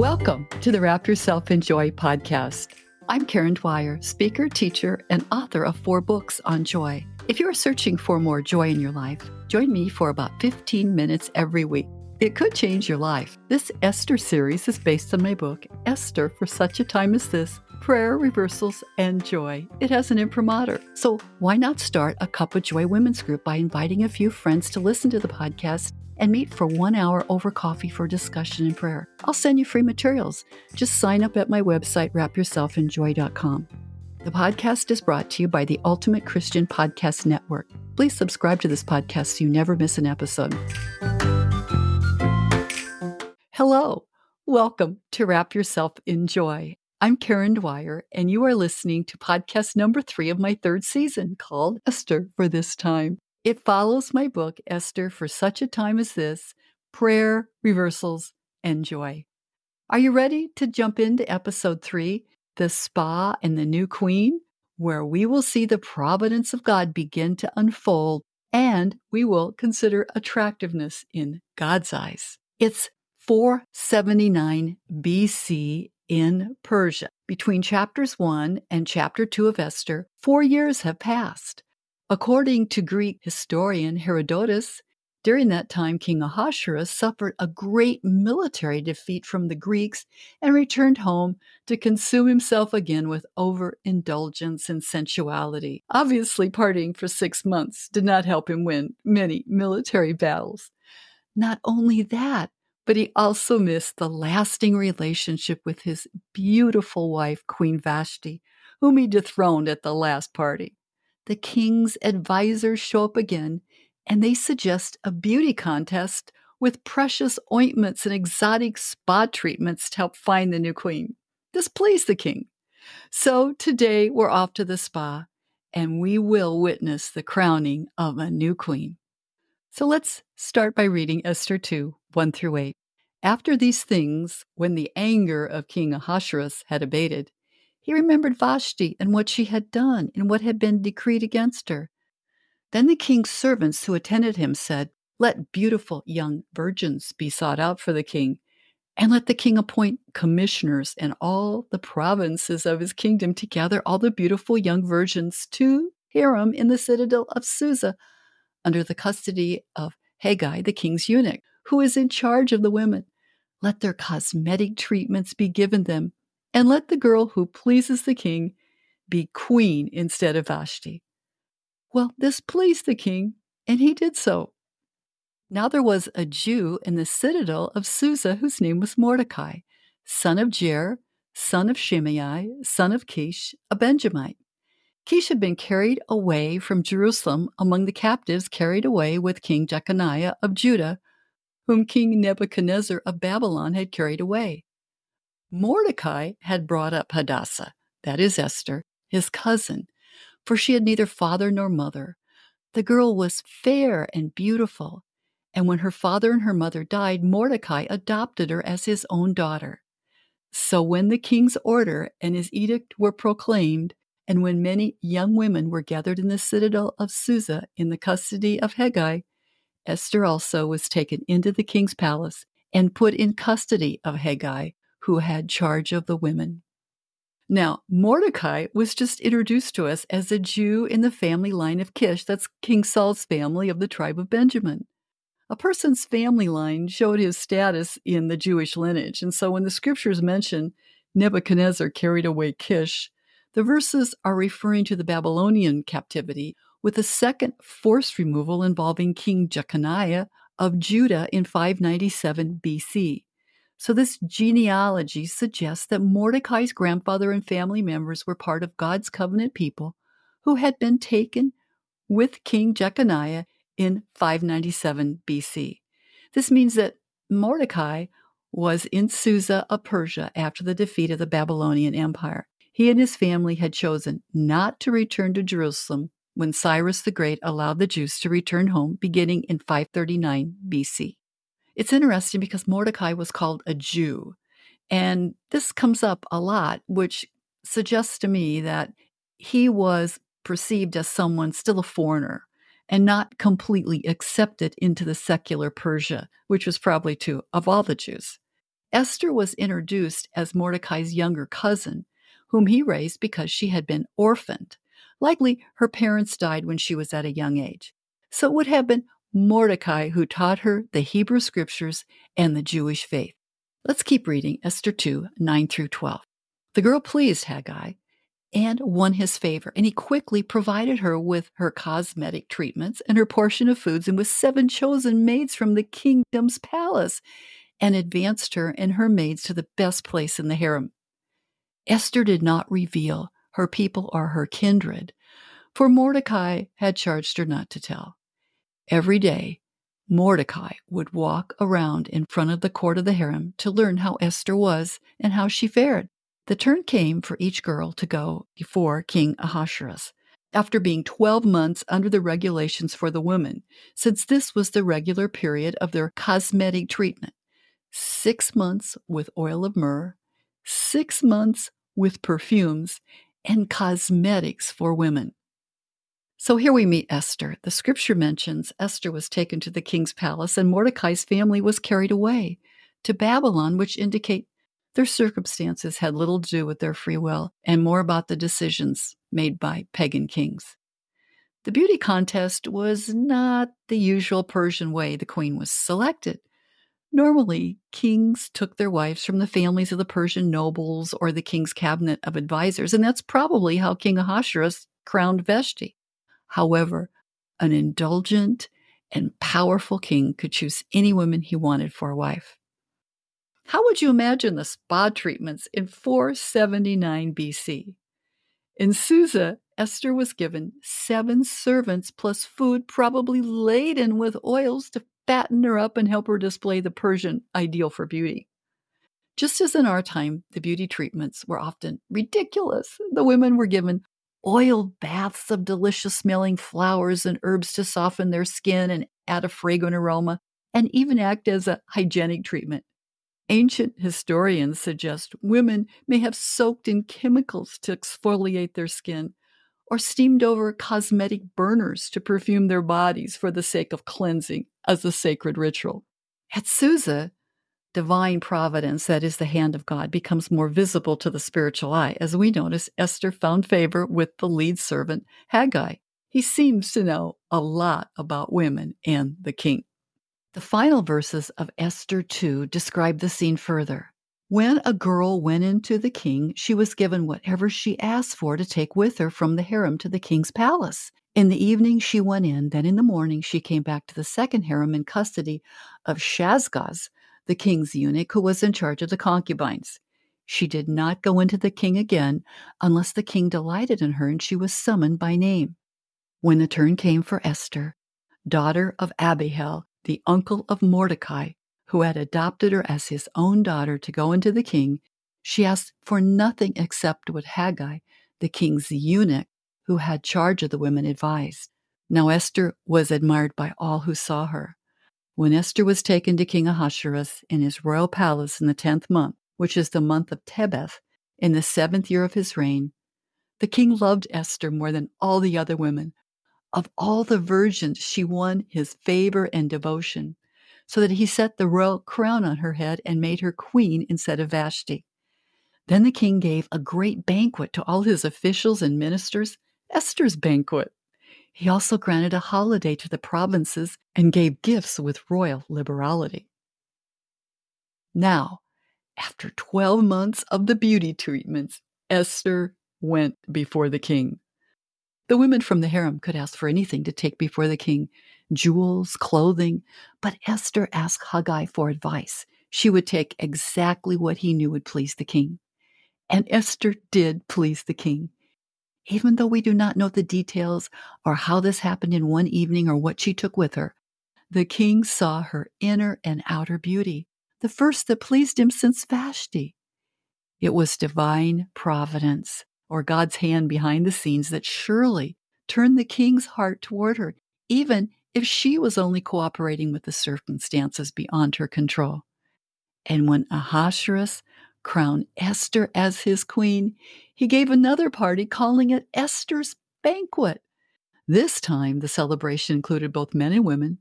Welcome to the Wrap Yourself in Joy podcast. I'm Karen Dwyer, speaker, teacher, and author of four books on joy. If you are searching for more joy in your life, join me for about 15 minutes every week. It could change your life. This Esther series is based on my book, Esther for Such a Time as This Prayer, Reversals, and Joy. It has an imprimatur. So why not start a Cup of Joy Women's Group by inviting a few friends to listen to the podcast and meet for one hour over coffee for discussion and prayer. I'll send you free materials. Just sign up at my website, wrapyourselfinjoy.com. The podcast is brought to you by the Ultimate Christian Podcast Network. Please subscribe to this podcast so you never miss an episode. Hello, welcome to Wrap Yourself in Joy. I'm Karen Dwyer, and you are listening to podcast number three of my third season called Esther for This Time. It follows my book, Esther for Such a Time as This Prayer, Reversals, and Joy. Are you ready to jump into episode three, The Spa and the New Queen, where we will see the providence of God begin to unfold and we will consider attractiveness in God's eyes? It's 479 BC in Persia. Between chapters 1 and chapter 2 of Esther, four years have passed. According to Greek historian Herodotus, during that time, King Ahasuerus suffered a great military defeat from the Greeks and returned home to consume himself again with overindulgence and sensuality. Obviously, partying for six months did not help him win many military battles. Not only that, but he also missed the lasting relationship with his beautiful wife, Queen Vashti, whom he dethroned at the last party the king's advisors show up again and they suggest a beauty contest with precious ointments and exotic spa treatments to help find the new queen. This pleased the king. So today we're off to the spa and we will witness the crowning of a new queen. So let's start by reading Esther 2 1 through 8. After these things, when the anger of King Ahasuerus had abated, he remembered Vashti and what she had done and what had been decreed against her. Then the king's servants who attended him said, Let beautiful young virgins be sought out for the king, and let the king appoint commissioners in all the provinces of his kingdom to gather all the beautiful young virgins to harem in the citadel of Susa, under the custody of Hegai, the king's eunuch, who is in charge of the women. Let their cosmetic treatments be given them and let the girl who pleases the king be queen instead of Vashti. Well, this pleased the king, and he did so. Now there was a Jew in the citadel of Susa whose name was Mordecai, son of Jair, son of Shimei, son of Kish, a Benjamite. Kish had been carried away from Jerusalem among the captives carried away with King Jeconiah of Judah, whom King Nebuchadnezzar of Babylon had carried away. Mordecai had brought up Hadassah, that is Esther, his cousin, for she had neither father nor mother. The girl was fair and beautiful, and when her father and her mother died, Mordecai adopted her as his own daughter. So when the king's order and his edict were proclaimed, and when many young women were gathered in the citadel of Susa in the custody of Hegai, Esther also was taken into the king's palace and put in custody of Hegai, who had charge of the women. Now, Mordecai was just introduced to us as a Jew in the family line of Kish, that's King Saul's family of the tribe of Benjamin. A person's family line showed his status in the Jewish lineage, and so when the scriptures mention Nebuchadnezzar carried away Kish, the verses are referring to the Babylonian captivity, with a second forced removal involving King Jeconiah of Judah in 597 BC. So, this genealogy suggests that Mordecai's grandfather and family members were part of God's covenant people who had been taken with King Jeconiah in 597 BC. This means that Mordecai was in Susa of Persia after the defeat of the Babylonian Empire. He and his family had chosen not to return to Jerusalem when Cyrus the Great allowed the Jews to return home beginning in 539 BC. It's interesting because Mordecai was called a Jew. And this comes up a lot, which suggests to me that he was perceived as someone still a foreigner and not completely accepted into the secular Persia, which was probably true of all the Jews. Esther was introduced as Mordecai's younger cousin, whom he raised because she had been orphaned. Likely her parents died when she was at a young age. So it would have been Mordecai who taught her the Hebrew scriptures and the Jewish faith. Let's keep reading Esther 2 9 through 12. The girl pleased Haggai and won his favor, and he quickly provided her with her cosmetic treatments and her portion of foods and with seven chosen maids from the kingdom's palace and advanced her and her maids to the best place in the harem. Esther did not reveal her people or her kindred, for Mordecai had charged her not to tell. Every day, Mordecai would walk around in front of the court of the harem to learn how Esther was and how she fared. The turn came for each girl to go before King Ahasuerus after being 12 months under the regulations for the women, since this was the regular period of their cosmetic treatment six months with oil of myrrh, six months with perfumes, and cosmetics for women. So here we meet Esther. The scripture mentions Esther was taken to the king's palace and Mordecai's family was carried away to Babylon, which indicate their circumstances had little to do with their free will and more about the decisions made by pagan kings. The beauty contest was not the usual Persian way the queen was selected. Normally, kings took their wives from the families of the Persian nobles or the king's cabinet of advisors, and that's probably how King Ahasuerus crowned Vashti. However, an indulgent and powerful king could choose any woman he wanted for a wife. How would you imagine the spa treatments in 479 BC? In Susa, Esther was given seven servants plus food, probably laden with oils to fatten her up and help her display the Persian ideal for beauty. Just as in our time, the beauty treatments were often ridiculous. The women were given oil baths of delicious smelling flowers and herbs to soften their skin and add a fragrant aroma, and even act as a hygienic treatment. Ancient historians suggest women may have soaked in chemicals to exfoliate their skin, or steamed over cosmetic burners to perfume their bodies for the sake of cleansing as a sacred ritual. At Susa, divine providence, that is the hand of God, becomes more visible to the spiritual eye. As we notice, Esther found favor with the lead servant, Haggai. He seems to know a lot about women and the king. The final verses of Esther 2 describe the scene further. When a girl went into the king, she was given whatever she asked for to take with her from the harem to the king's palace. In the evening, she went in. Then in the morning, she came back to the second harem in custody of Shaashgaz, the king's eunuch who was in charge of the concubines. She did not go into the king again unless the king delighted in her and she was summoned by name. When the turn came for Esther, daughter of Abihail, the uncle of Mordecai, who had adopted her as his own daughter to go into the king, she asked for nothing except what Haggai, the king's eunuch, who had charge of the women, advised. Now Esther was admired by all who saw her. When Esther was taken to King Ahasuerus in his royal palace in the tenth month, which is the month of Tebeth, in the seventh year of his reign, the king loved Esther more than all the other women. Of all the virgins, she won his favor and devotion so that he set the royal crown on her head and made her queen instead of Vashti. Then the king gave a great banquet to all his officials and ministers, Esther's banquet. He also granted a holiday to the provinces and gave gifts with royal liberality. Now, after 12 months of the beauty treatments, Esther went before the king. The women from the harem could ask for anything to take before the king jewels, clothing, but Esther asked Haggai for advice. She would take exactly what he knew would please the king. And Esther did please the king. Even though we do not know the details or how this happened in one evening or what she took with her, the king saw her inner and outer beauty, the first that pleased him since Vashti. It was divine providence or God's hand behind the scenes that surely turned the king's heart toward her, even if she was only cooperating with the circumstances beyond her control. And when Ahasuerus crowned Esther as his queen, he gave another party calling it Esther's banquet. This time, the celebration included both men and women,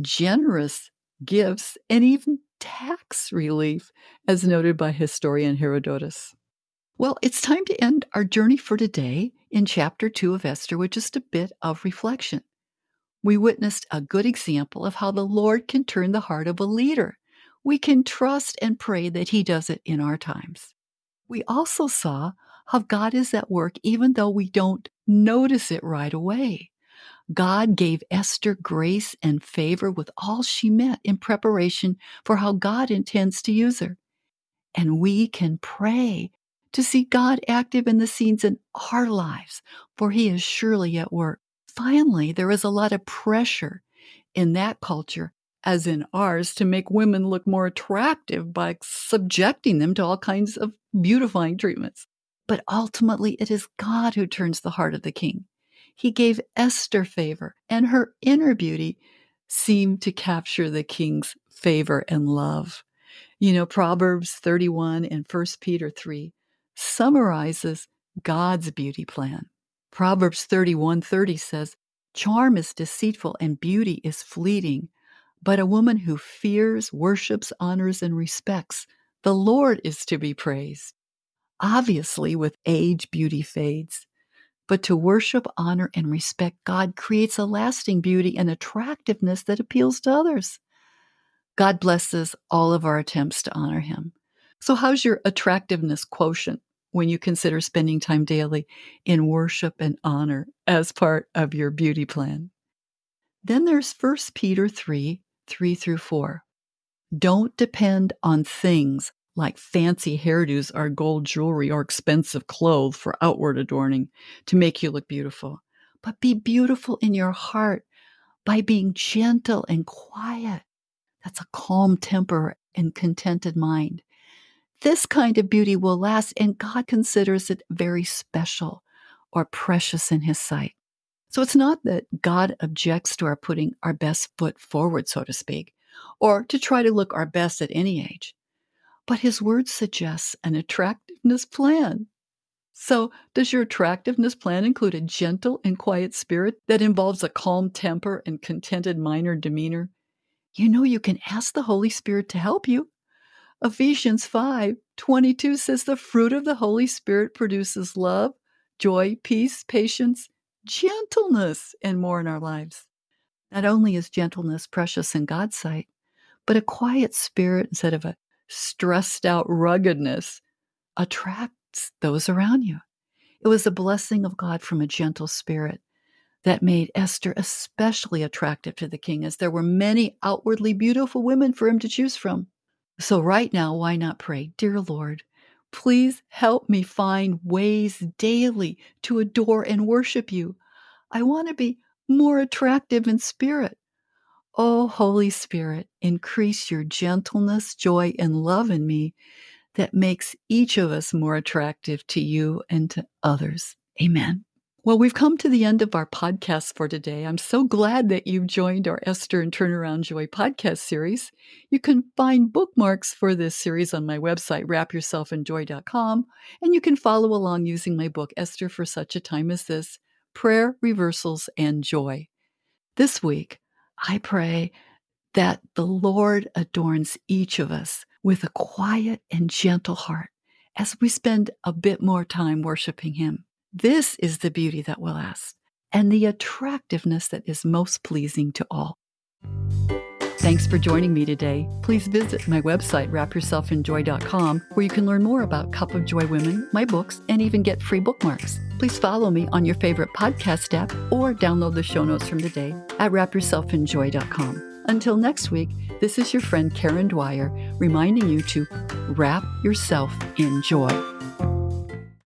generous gifts, and even tax relief, as noted by historian Herodotus. Well, it's time to end our journey for today in chapter 2 of Esther with just a bit of reflection. We witnessed a good example of how the Lord can turn the heart of a leader. We can trust and pray that He does it in our times. We also saw how God is at work even though we don't notice it right away. God gave Esther grace and favor with all she met in preparation for how God intends to use her. And we can pray to see God active in the scenes in our lives, for He is surely at work. Finally, there is a lot of pressure in that culture, as in ours, to make women look more attractive by subjecting them to all kinds of beautifying treatments. But ultimately, it is God who turns the heart of the king. He gave Esther favor, and her inner beauty seemed to capture the king's favor and love. You know, Proverbs 31 and 1 Peter 3 summarizes God's beauty plan. Proverbs 31:30 says, "Charm is deceitful and beauty is fleeting, but a woman who fears, worships, honors and respects the Lord is to be praised." Obviously, with age beauty fades, but to worship, honor and respect God creates a lasting beauty and attractiveness that appeals to others. God blesses all of our attempts to honor him. So, how's your attractiveness quotient? when you consider spending time daily in worship and honor as part of your beauty plan. Then there's 1 Peter 3 3 through 4. Don't depend on things like fancy hairdos or gold jewelry or expensive clothes for outward adorning to make you look beautiful, but be beautiful in your heart by being gentle and quiet. That's a calm temper and contented mind. This kind of beauty will last, and God considers it very special or precious in His sight. So it's not that God objects to our putting our best foot forward, so to speak, or to try to look our best at any age. But His word suggests an attractiveness plan. So, does your attractiveness plan include a gentle and quiet spirit that involves a calm temper and contented minor demeanor? You know, you can ask the Holy Spirit to help you. Ephesians 5 22 says the fruit of the Holy Spirit produces love, joy, peace, patience, gentleness, and more in our lives. Not only is gentleness precious in God's sight, but a quiet spirit instead of a stressed out ruggedness attracts those around you. It was a blessing of God from a gentle spirit that made Esther especially attractive to the king, as there were many outwardly beautiful women for him to choose from. So, right now, why not pray? Dear Lord, please help me find ways daily to adore and worship you. I want to be more attractive in spirit. Oh, Holy Spirit, increase your gentleness, joy, and love in me that makes each of us more attractive to you and to others. Amen. Well, we've come to the end of our podcast for today. I'm so glad that you've joined our Esther and Turnaround Joy podcast series. You can find bookmarks for this series on my website, wrapyourselfinjoy.com, and you can follow along using my book, Esther for Such a Time as This Prayer, Reversals, and Joy. This week, I pray that the Lord adorns each of us with a quiet and gentle heart as we spend a bit more time worshiping Him. This is the beauty that will last and the attractiveness that is most pleasing to all. Thanks for joining me today. Please visit my website, wrapyourselfinjoy.com, where you can learn more about Cup of Joy Women, my books, and even get free bookmarks. Please follow me on your favorite podcast app or download the show notes from the day at wrapyourselfinjoy.com. Until next week, this is your friend Karen Dwyer reminding you to wrap yourself in joy.